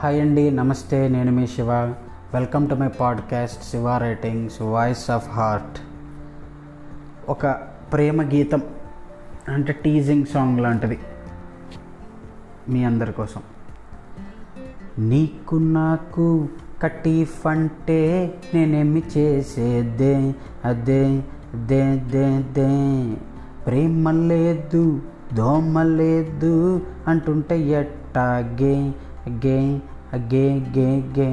Hi అండి నమస్తే నేను మీ Shiva. Welcome to my podcast Shiva writings voice of heart ఒక ప్రేమ గీతం అంటే టీజింగ్ సాంగ్ లాంటిది మీ అందరి కోసం. నీకు నాకు కటీఫ్ అంటే నేనేమి చేసేదే అదే దే దే దే. ప్రేమ లేదు దోమ లేదు అంటుంటే ఎట్టాగే గే అగే గే గే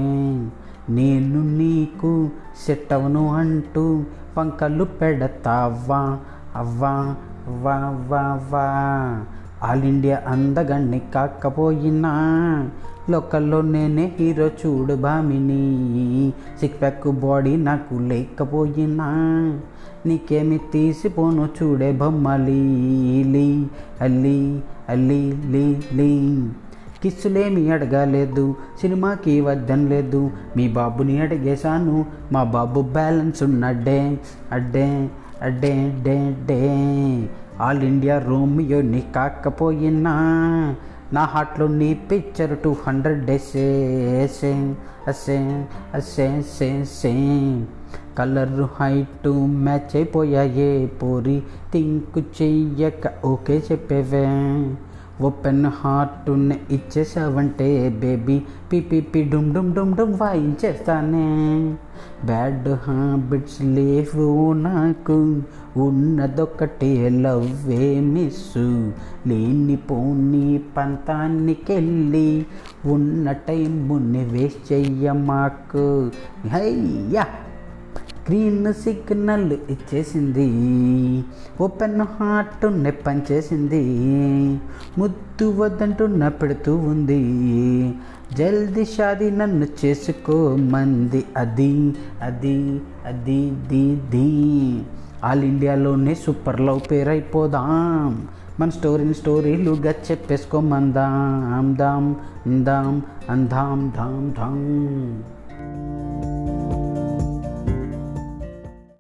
నేను నీకు సెట్ అంటూ వంకలు పెడతావా? అవ్వా వా వా వా ఆల్ ఇండియా అందగణ్ణి కాకపోయినా లోకల్లో నేనే హీరో చూడు బామిని సిక్ ప్యాక్ బాడీ నాకు లేకపోయినా. నీకేమి తీసిపోను చూడే బొమ్మలి లీ అల్లి అల్లి లీ లీ కిస్సులేమి అడగలేదు సినిమాకి వద్దనలేదు మీ బాబుని అడిగేశాను మా బాబు బ్యాలెన్స్ ఉన్నడ్డే అడ్డే అడ్డే డే డే. ఆల్ ఇండియా రోమియో నీ కాకపోయినా నా హార్ట్లో నీ పిక్చర్ టూ హండ్రెడ్ డేసే కలర్ హైట్ మ్యాచ్ అయిపోయాయే పోరి థింక్ చెయ్యక ఓకే చెప్పేవే. ఓపెన్ హార్ట్ ఇచ్చేసావంటే బేబీ. పిపి డుమ్ డుమ్ డుమ్ డుమ్ వాయించేస్తానే. బ్యాడ్ హ్యాబిట్స్ లేవు నాకు. ఉన్నదొక్కటే లవ్వే మిస్సు. లేనిపోని పంతానికెళ్ళి ఉన్న టైముని వేస్ట్ చెయ్య మాకు హయ్యా గ్రీన్ సిగ్నల్ ఇచ్చేసింది. ఓపెన్ హార్ట్ పనిచేసింది ముద్దు వద్దంటున్న పెడుతూ ఉంది. జల్ది షాది నన్ను చేసుకోమంది. అది అది అది ది ది. ఆల్ ఇండియాలోనే సూపర్ లవ్ పేరు అయిపోదాం. మన స్టోరీని స్టోరీలుగా చెప్పేసుకోమందాం. దాం దాం అందాం ధాం ధాం